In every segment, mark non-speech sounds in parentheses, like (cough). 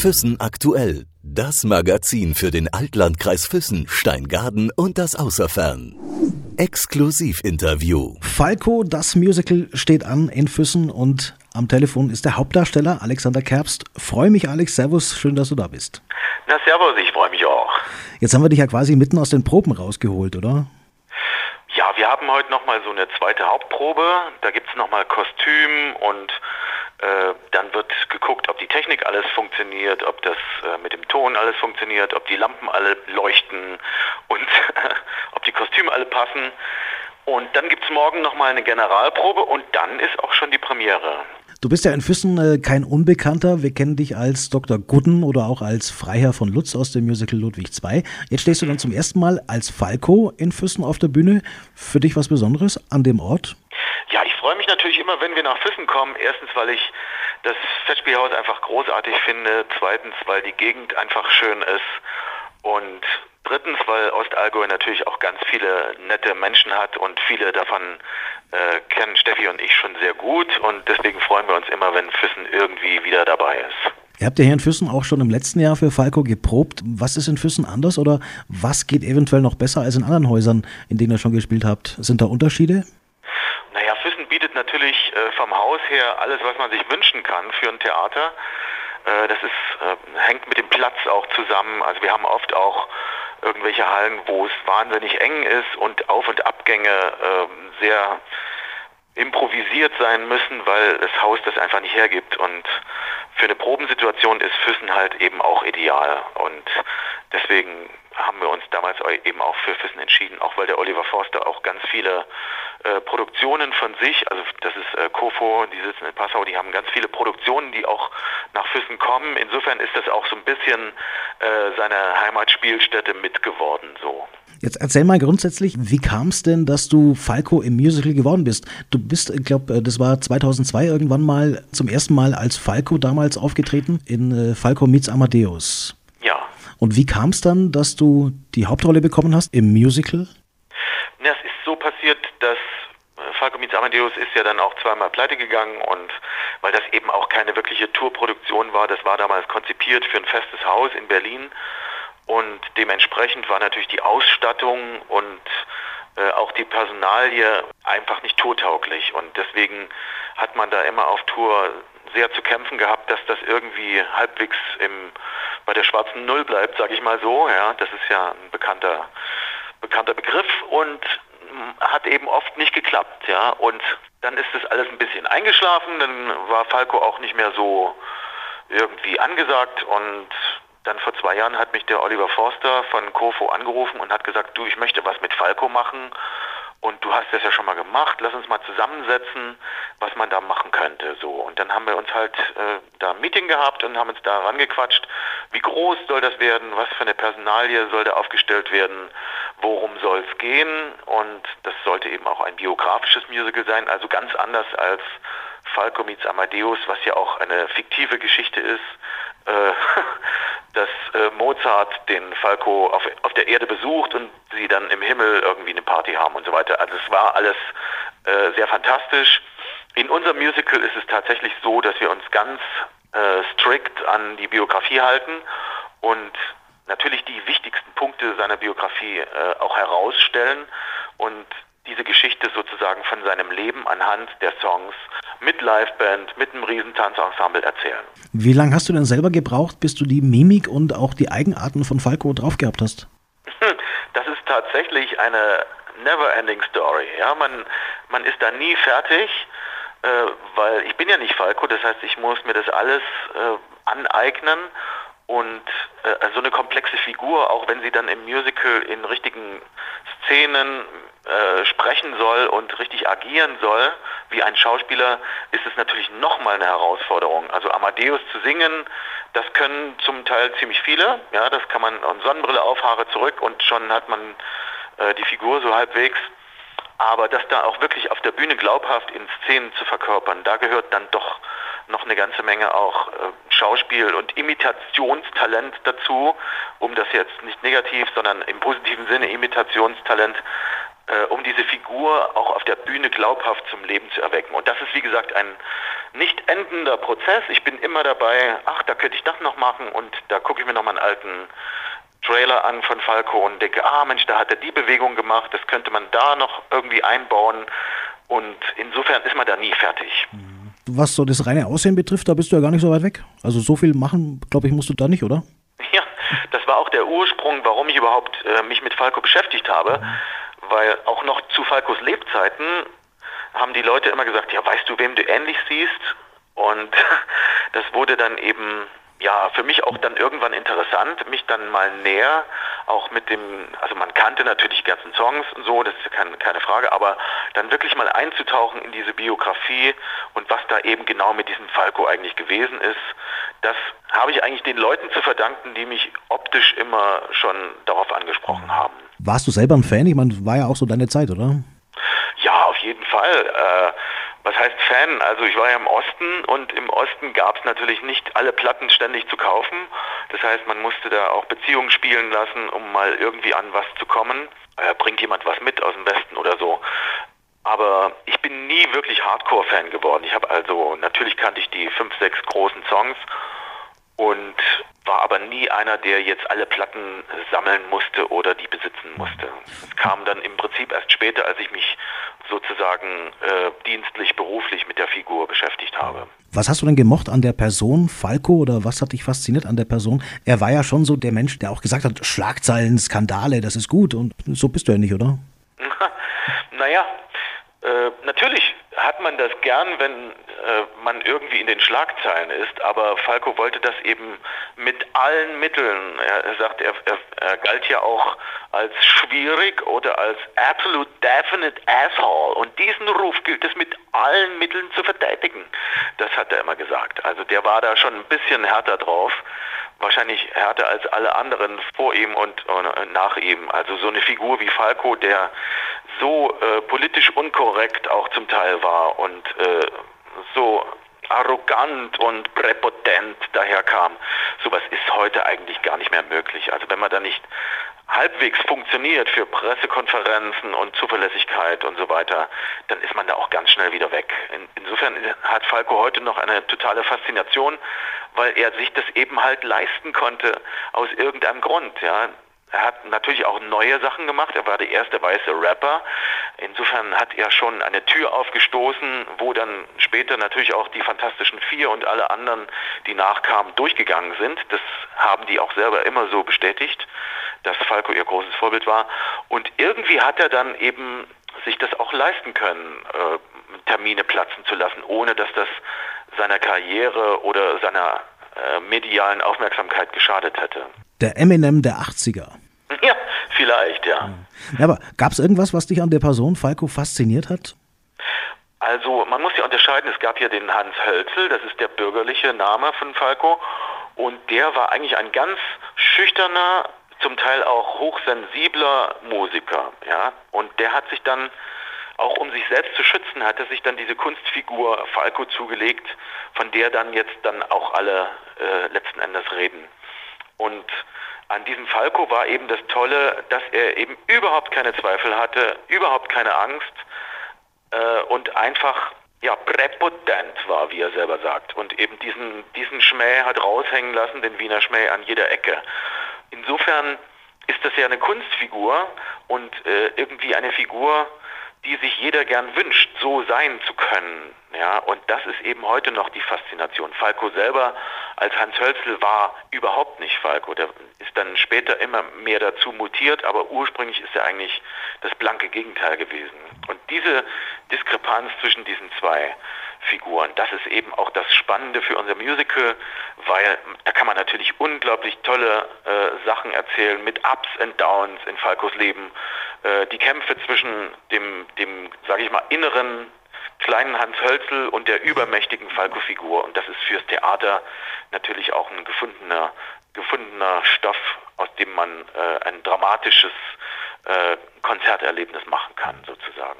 Füssen aktuell. Das Magazin für den Altlandkreis Füssen, Steingaden und das Außerfern. Exklusivinterview. Falco, das Musical steht an in Füssen und am Telefon ist der Hauptdarsteller Alexander Kerbst. Freue mich, Alex. Servus, schön, dass du da bist. Na, servus, ich freue mich auch. Jetzt haben wir dich ja quasi mitten aus den Proben rausgeholt, oder? Ja, wir haben heute nochmal so eine zweite Hauptprobe. Da gibt es nochmal Kostüm und äh, dann wird geguckt, ob die Technik alles funktioniert, ob das äh, mit dem Ton alles funktioniert, ob die Lampen alle leuchten und (laughs) ob die Kostüme alle passen. Und dann gibt es morgen nochmal eine Generalprobe und dann ist auch schon die Premiere. Du bist ja in Füssen äh, kein Unbekannter. Wir kennen dich als Dr. Gudden oder auch als Freiherr von Lutz aus dem Musical Ludwig II. Jetzt stehst du dann zum ersten Mal als Falco in Füssen auf der Bühne. Für dich was Besonderes an dem Ort? Freue mich natürlich immer, wenn wir nach Füssen kommen. Erstens, weil ich das Festspielhaus einfach großartig finde. Zweitens, weil die Gegend einfach schön ist. Und drittens, weil Ostallgäu natürlich auch ganz viele nette Menschen hat und viele davon äh, kennen Steffi und ich schon sehr gut. Und deswegen freuen wir uns immer, wenn Füssen irgendwie wieder dabei ist. Ihr habt ja hier in Füssen auch schon im letzten Jahr für Falco geprobt. Was ist in Füssen anders oder was geht eventuell noch besser als in anderen Häusern, in denen ihr schon gespielt habt? Sind da Unterschiede? Natürlich äh, vom Haus her alles, was man sich wünschen kann für ein Theater. Äh, das ist, äh, hängt mit dem Platz auch zusammen. Also wir haben oft auch irgendwelche Hallen, wo es wahnsinnig eng ist und Auf- und Abgänge ähm, sehr improvisiert sein müssen, weil das Haus das einfach nicht hergibt. Und für eine Probensituation ist Füssen halt eben auch ideal. Und deswegen haben wir uns damals eben auch für Füssen entschieden, auch weil der Oliver Forster auch ganz viele äh, Produktionen von sich, also das ist äh, Kofo, die sitzen in Passau, die haben ganz viele Produktionen, die auch nach Füssen kommen. Insofern ist das auch so ein bisschen äh, seine Heimatspielstätte mitgeworden so. Jetzt erzähl mal grundsätzlich, wie kam es denn, dass du Falco im Musical geworden bist? Du bist, ich glaube, äh, das war 2002 irgendwann mal zum ersten Mal als Falco damals aufgetreten in äh, Falco meets Amadeus. Ja. Und wie kam es dann, dass du die Hauptrolle bekommen hast im Musical? Na, es ist so passiert, dass äh, Falco meets Amadeus ist ja dann auch zweimal pleite gegangen und weil das eben auch keine wirkliche Tourproduktion war, das war damals konzipiert für ein festes Haus in Berlin und dementsprechend war natürlich die Ausstattung und äh, auch die Personalie einfach nicht tourtauglich und deswegen hat man da immer auf Tour sehr zu kämpfen gehabt, dass das irgendwie halbwegs im, bei der schwarzen Null bleibt, sage ich mal so. Ja, das ist ja ein bekannter, bekannter Begriff und hat eben oft nicht geklappt. Ja, und dann ist das alles ein bisschen eingeschlafen. Dann war Falco auch nicht mehr so irgendwie angesagt und dann vor zwei Jahren hat mich der Oliver Forster von Kofo angerufen und hat gesagt, du, ich möchte was mit Falco machen und du hast das ja schon mal gemacht, lass uns mal zusammensetzen, was man da machen könnte. So. Und dann haben wir uns halt äh, da ein Meeting gehabt und haben uns da rangequatscht, wie groß soll das werden, was für eine Personalie soll da aufgestellt werden, worum soll es gehen. Und das sollte eben auch ein biografisches Musical sein, also ganz anders als Falco meets Amadeus, was ja auch eine fiktive Geschichte ist. Äh, (laughs) dass äh, Mozart den Falco auf, auf der Erde besucht und sie dann im Himmel irgendwie eine Party haben und so weiter. Also es war alles äh, sehr fantastisch. In unserem Musical ist es tatsächlich so, dass wir uns ganz äh, strikt an die Biografie halten und natürlich die wichtigsten Punkte seiner Biografie äh, auch herausstellen und diese Geschichte sozusagen von seinem Leben anhand der Songs mit Liveband, mit einem Riesentanzensemble erzählen. Wie lange hast du denn selber gebraucht, bis du die Mimik und auch die Eigenarten von Falco drauf gehabt hast? (laughs) Das ist tatsächlich eine never-ending Story. Ja, man, man ist da nie fertig, weil ich bin ja nicht Falco, das heißt, ich muss mir das alles äh, aneignen und äh, so eine komplexe Figur, auch wenn sie dann im Musical in richtigen Szenen äh, sprechen soll und richtig agieren soll, wie ein Schauspieler, ist es natürlich nochmal eine Herausforderung. Also Amadeus zu singen, das können zum Teil ziemlich viele. Ja, das kann man und Sonnenbrille auf, Haare zurück und schon hat man äh, die Figur so halbwegs. Aber das da auch wirklich auf der Bühne glaubhaft in Szenen zu verkörpern, da gehört dann doch noch eine ganze Menge auch äh, Schauspiel und Imitationstalent dazu, um das jetzt nicht negativ, sondern im positiven Sinne Imitationstalent, äh, um diese Figur auch auf der Bühne glaubhaft zum Leben zu erwecken. Und das ist, wie gesagt, ein nicht endender Prozess. Ich bin immer dabei, ach, da könnte ich das noch machen und da gucke ich mir nochmal einen alten Trailer an von Falco und denke, ah Mensch, da hat er die Bewegung gemacht, das könnte man da noch irgendwie einbauen. Und insofern ist man da nie fertig. Was so das reine Aussehen betrifft, da bist du ja gar nicht so weit weg. Also so viel machen, glaube ich, musst du da nicht, oder? (laughs) Ja, das war auch der Ursprung, warum ich überhaupt äh, mich mit Falco beschäftigt habe. Mhm. Weil auch noch zu Falcos Lebzeiten haben die Leute immer gesagt, ja, weißt du, wem du ähnlich siehst? Und (laughs) das wurde dann eben ja, für mich auch dann irgendwann interessant, mich dann mal näher auch mit dem, also man kannte natürlich die ganzen Songs und so, das ist keine, keine Frage, aber dann wirklich mal einzutauchen in diese Biografie und was da eben genau mit diesem Falco eigentlich gewesen ist, das habe ich eigentlich den Leuten zu verdanken, die mich optisch immer schon darauf angesprochen haben. Warst du selber ein Fan? Ich meine, war ja auch so deine Zeit, oder? Ja, auf jeden Fall. Äh, was heißt Fan? Also ich war ja im Osten und im Osten gab es natürlich nicht alle Platten ständig zu kaufen. Das heißt, man musste da auch Beziehungen spielen lassen, um mal irgendwie an was zu kommen. Äh, bringt jemand was mit aus dem Westen oder so. Aber ich bin nie wirklich Hardcore-Fan geworden. Ich habe also, natürlich kannte ich die fünf, sechs großen Songs und war aber nie einer, der jetzt alle Platten sammeln musste oder die besitzen musste. Es kam dann im Prinzip erst später, als ich mich sozusagen äh, dienstlich, beruflich mit der Figur beschäftigt habe. Was hast du denn gemocht an der Person Falco oder was hat dich fasziniert an der Person? Er war ja schon so der Mensch, der auch gesagt hat, Schlagzeilen, Skandale, das ist gut und so bist du ja nicht, oder? (laughs) naja, äh, natürlich hat man das gern, wenn äh, man irgendwie in den Schlagzeilen ist, aber Falco wollte das eben mit allen Mitteln. Er, er sagt, er, er, er, galt ja auch als schwierig oder als absolute definite asshole und diesen Ruf gilt es mit allen Mitteln zu verteidigen. Das hat er immer gesagt. Also der war da schon ein bisschen härter drauf wahrscheinlich härter als alle anderen vor ihm und, und, nach ihm. Also so eine Figur wie Falco, der so äh, politisch unkorrekt auch zum Teil war und äh, so arrogant und präpotent daherkam. Sowas ist heute eigentlich gar nicht mehr möglich. Also wenn man da nicht halbwegs funktioniert für Pressekonferenzen und Zuverlässigkeit und so weiter, dann ist man da auch ganz schnell wieder weg. In, insofern hat Falco heute noch eine totale Faszination, weil er sich das eben halt leisten konnte aus irgendeinem Grund. Ja. Er hat natürlich auch neue Sachen gemacht. Er war der erste weiße Rapper. Insofern hat er schon eine Tür aufgestoßen, wo dann später natürlich auch die Fantastischen Vier und alle anderen, die nachkamen, durchgegangen sind. Das haben die auch selber immer so bestätigt, dass Falco ihr großes Vorbild war. Und irgendwie hat er dann eben sich das auch leisten können, äh, Termine platzen zu lassen, ohne dass das seiner Karriere oder seiner äh, medialen Aufmerksamkeit geschadet hätte. Der Eminem der 80er. Ja, vielleicht, ja. ja aber gab es irgendwas, was dich an der Person Falco fasziniert hat? Also man muss ja unterscheiden, es gab ja den Hans Hölzel, das ist der bürgerliche Name von Falco, und der war eigentlich ein ganz schüchterner, zum Teil auch hochsensibler Musiker, ja. Und der hat sich dann auch um sich selbst zu schützen, hat er sich dann diese Kunstfigur Falco zugelegt, von der dann jetzt dann auch alle äh, letzten Endes reden. Und an diesem Falco war eben das Tolle, dass er eben überhaupt keine Zweifel hatte, überhaupt keine Angst äh, und einfach ja, präpotent war, wie er selber sagt. Und eben diesen, diesen Schmäh hat raushängen lassen, den Wiener Schmäh an jeder Ecke. Insofern ist das ja eine Kunstfigur und äh, irgendwie eine Figur, die sich jeder gern wünscht, so sein zu können. Ja, und das ist eben heute noch die Faszination. Falco selber als Hans Hölzel war überhaupt nicht Falco. Der ist dann später immer mehr dazu mutiert, aber ursprünglich ist er eigentlich das blanke Gegenteil gewesen. Und diese Diskrepanz zwischen diesen zwei Figuren, das ist eben auch das Spannende für unser Musical, weil da kann man natürlich unglaublich tolle äh, Sachen erzählen mit Ups und Downs in Falcos Leben. Äh, die Kämpfe zwischen dem, dem sage ich mal, inneren kleinen Hans Hölzel und der übermächtigen Falco-Figur. Und das ist fürs Theater natürlich auch ein gefundener, gefundener Stoff, aus dem man äh, ein dramatisches äh, Konzerterlebnis machen kann, sozusagen.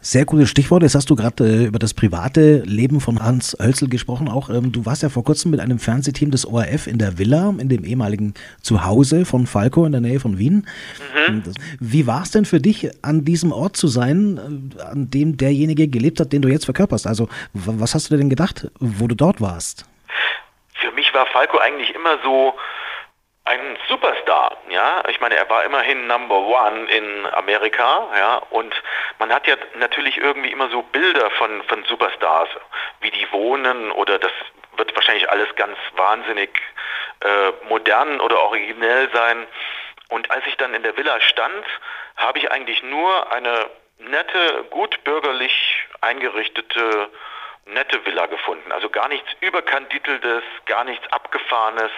Sehr gutes Stichwort. Jetzt hast du gerade äh, über das private Leben von Hans Hölzel gesprochen. Auch ähm, du warst ja vor kurzem mit einem Fernsehteam des ORF in der Villa, in dem ehemaligen Zuhause von Falco in der Nähe von Wien. Mhm. Wie war es denn für dich, an diesem Ort zu sein, äh, an dem derjenige gelebt hat, den du jetzt verkörperst? Also was hast du dir denn gedacht, wo du dort warst? Für mich war Falco eigentlich immer so ein Superstar, ja. Ich meine, er war immerhin Number One in Amerika, ja. Und man hat ja natürlich irgendwie immer so Bilder von, von Superstars, wie die wohnen oder das wird wahrscheinlich alles ganz wahnsinnig äh, modern oder originell sein. Und als ich dann in der Villa stand, habe ich eigentlich nur eine nette, gut bürgerlich eingerichtete, nette Villa gefunden. Also gar nichts überkandideltes, gar nichts abgefahrenes.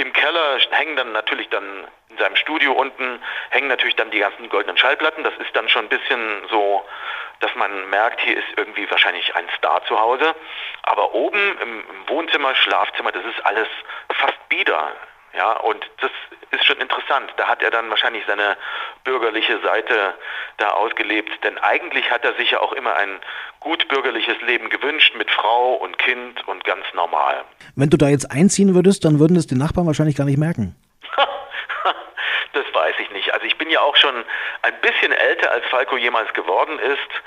Im Keller hängen dann natürlich dann in seinem Studio unten hängen natürlich dann die ganzen goldenen Schallplatten. Das ist dann schon ein bisschen so, dass man merkt, hier ist irgendwie wahrscheinlich ein Star zu Hause. Aber oben im, Wohnzimmer, Schlafzimmer, das ist alles fast bieder. Ja, und das ist schon interessant. Da hat er dann wahrscheinlich seine bürgerliche Seite da ausgelebt. Denn eigentlich hat er sich ja auch immer ein gut bürgerliches Leben gewünscht mit Frau und Kind und ganz normal. Wenn du da jetzt einziehen würdest, dann würden es die Nachbarn wahrscheinlich gar nicht merken. (laughs) das weiß ich nicht. Also ich bin ja auch schon ein bisschen älter, als Falco jemals geworden ist.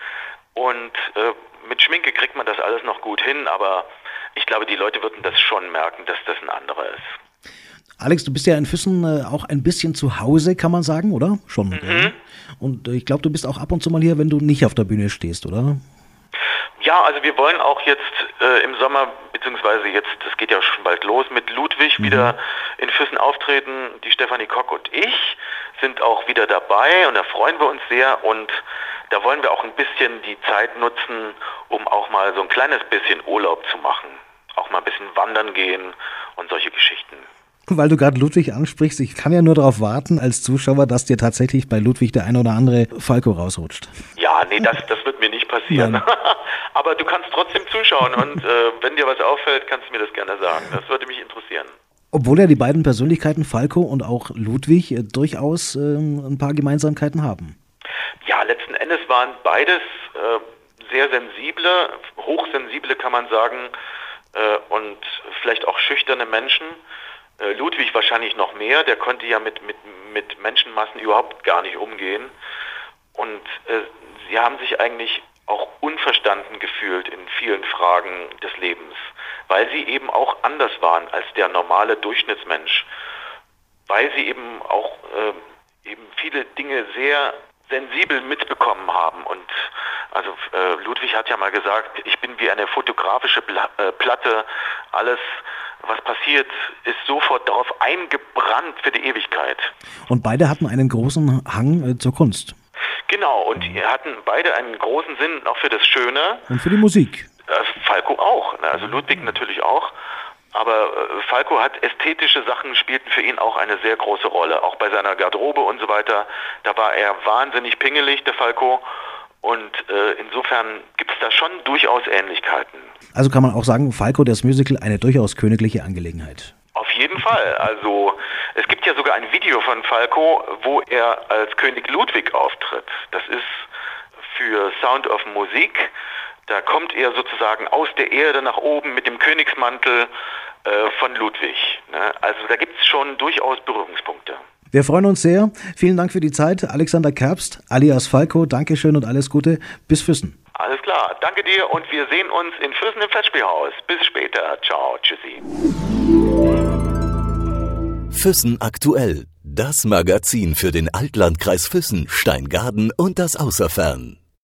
Und äh, mit Schminke kriegt man das alles noch gut hin, aber ich glaube, die Leute würden das schon merken, dass das ein anderer ist. Alex, du bist ja in Füssen äh, auch ein bisschen zu Hause, kann man sagen, oder? Schon. Mhm. Ja. Und äh, ich glaube, du bist auch ab und zu mal hier, wenn du nicht auf der Bühne stehst, oder? Ja, also wir wollen auch jetzt äh, im Sommer, beziehungsweise jetzt, das geht ja schon bald los, mit Ludwig mhm. wieder in Füssen auftreten. Die Stefanie Kock und ich sind auch wieder dabei und da freuen wir uns sehr und da wollen wir auch ein bisschen die Zeit nutzen, um auch mal so ein kleines bisschen Urlaub zu machen. Auch mal ein bisschen wandern gehen und solche Geschichten. (laughs) Weil du gerade Ludwig ansprichst, ich kann ja nur darauf warten als Zuschauer, dass dir tatsächlich bei Ludwig der ein oder andere Falco rausrutscht. Ja, nee, das, das wird mir nicht passieren. (laughs) Aber du kannst trotzdem zuschauen und äh, wenn dir was auffällt, kannst du mir das gerne sagen. Das würde mich interessieren. Obwohl ja die beiden Persönlichkeiten Falco und auch Ludwig äh, durchaus äh, ein paar Gemeinsamkeiten haben. Ja, letzten Endes waren beides äh, sehr sensible, hochsensible kann man sagen, äh, und vielleicht auch schüchterne Menschen Ludwig wahrscheinlich noch mehr, der konnte ja mit, mit, mit Menschenmassen überhaupt gar nicht umgehen. Und äh, sie haben sich eigentlich auch unverstanden gefühlt in vielen Fragen des Lebens, weil sie eben auch anders waren als der normale Durchschnittsmensch, weil sie eben auch äh, eben viele Dinge sehr sensibel mitbekommen haben. Und also äh, Ludwig hat ja mal gesagt, ich bin wie eine fotografische äh, Platte, alles was passiert, ist sofort darauf eingebrannt für die Ewigkeit. Und beide hatten einen großen Hang äh, zur Kunst. Genau, und die hatten beide einen großen Sinn auch für das Schöne. Und für die Musik. Also Falco auch, ne? also Ludwig natürlich auch. Aber äh, Falco hat ästhetische Sachen, spielten für ihn auch eine sehr große Rolle. Auch bei seiner Garderobe und so weiter. Da war er wahnsinnig pingelig, der Falco. Und äh, insofern gibt es da schon durchaus Ähnlichkeiten. Also kann man auch sagen, Falco, das Musical, eine durchaus königliche Angelegenheit. Auf jeden Fall. Also es gibt ja sogar ein Video von Falco, wo er als König Ludwig auftritt. Das ist für Sound of Musik. Da kommt er sozusagen aus der Erde nach oben mit dem Königsmantel äh, von Ludwig. Ne? Also da gibt es schon durchaus Berührungspunkte. Wir freuen uns sehr. Vielen Dank für die Zeit. Alexander Kerbst, alias Falco, Dankeschön und alles Gute. Bis Füssen. Alles klar. Danke dir und wir sehen uns in Füssen im Festspielhaus. Bis später. Ciao. Tschüssi. Füssen aktuell. Das Magazin für den Altlandkreis Füssen, Steingaden und das Außerfern.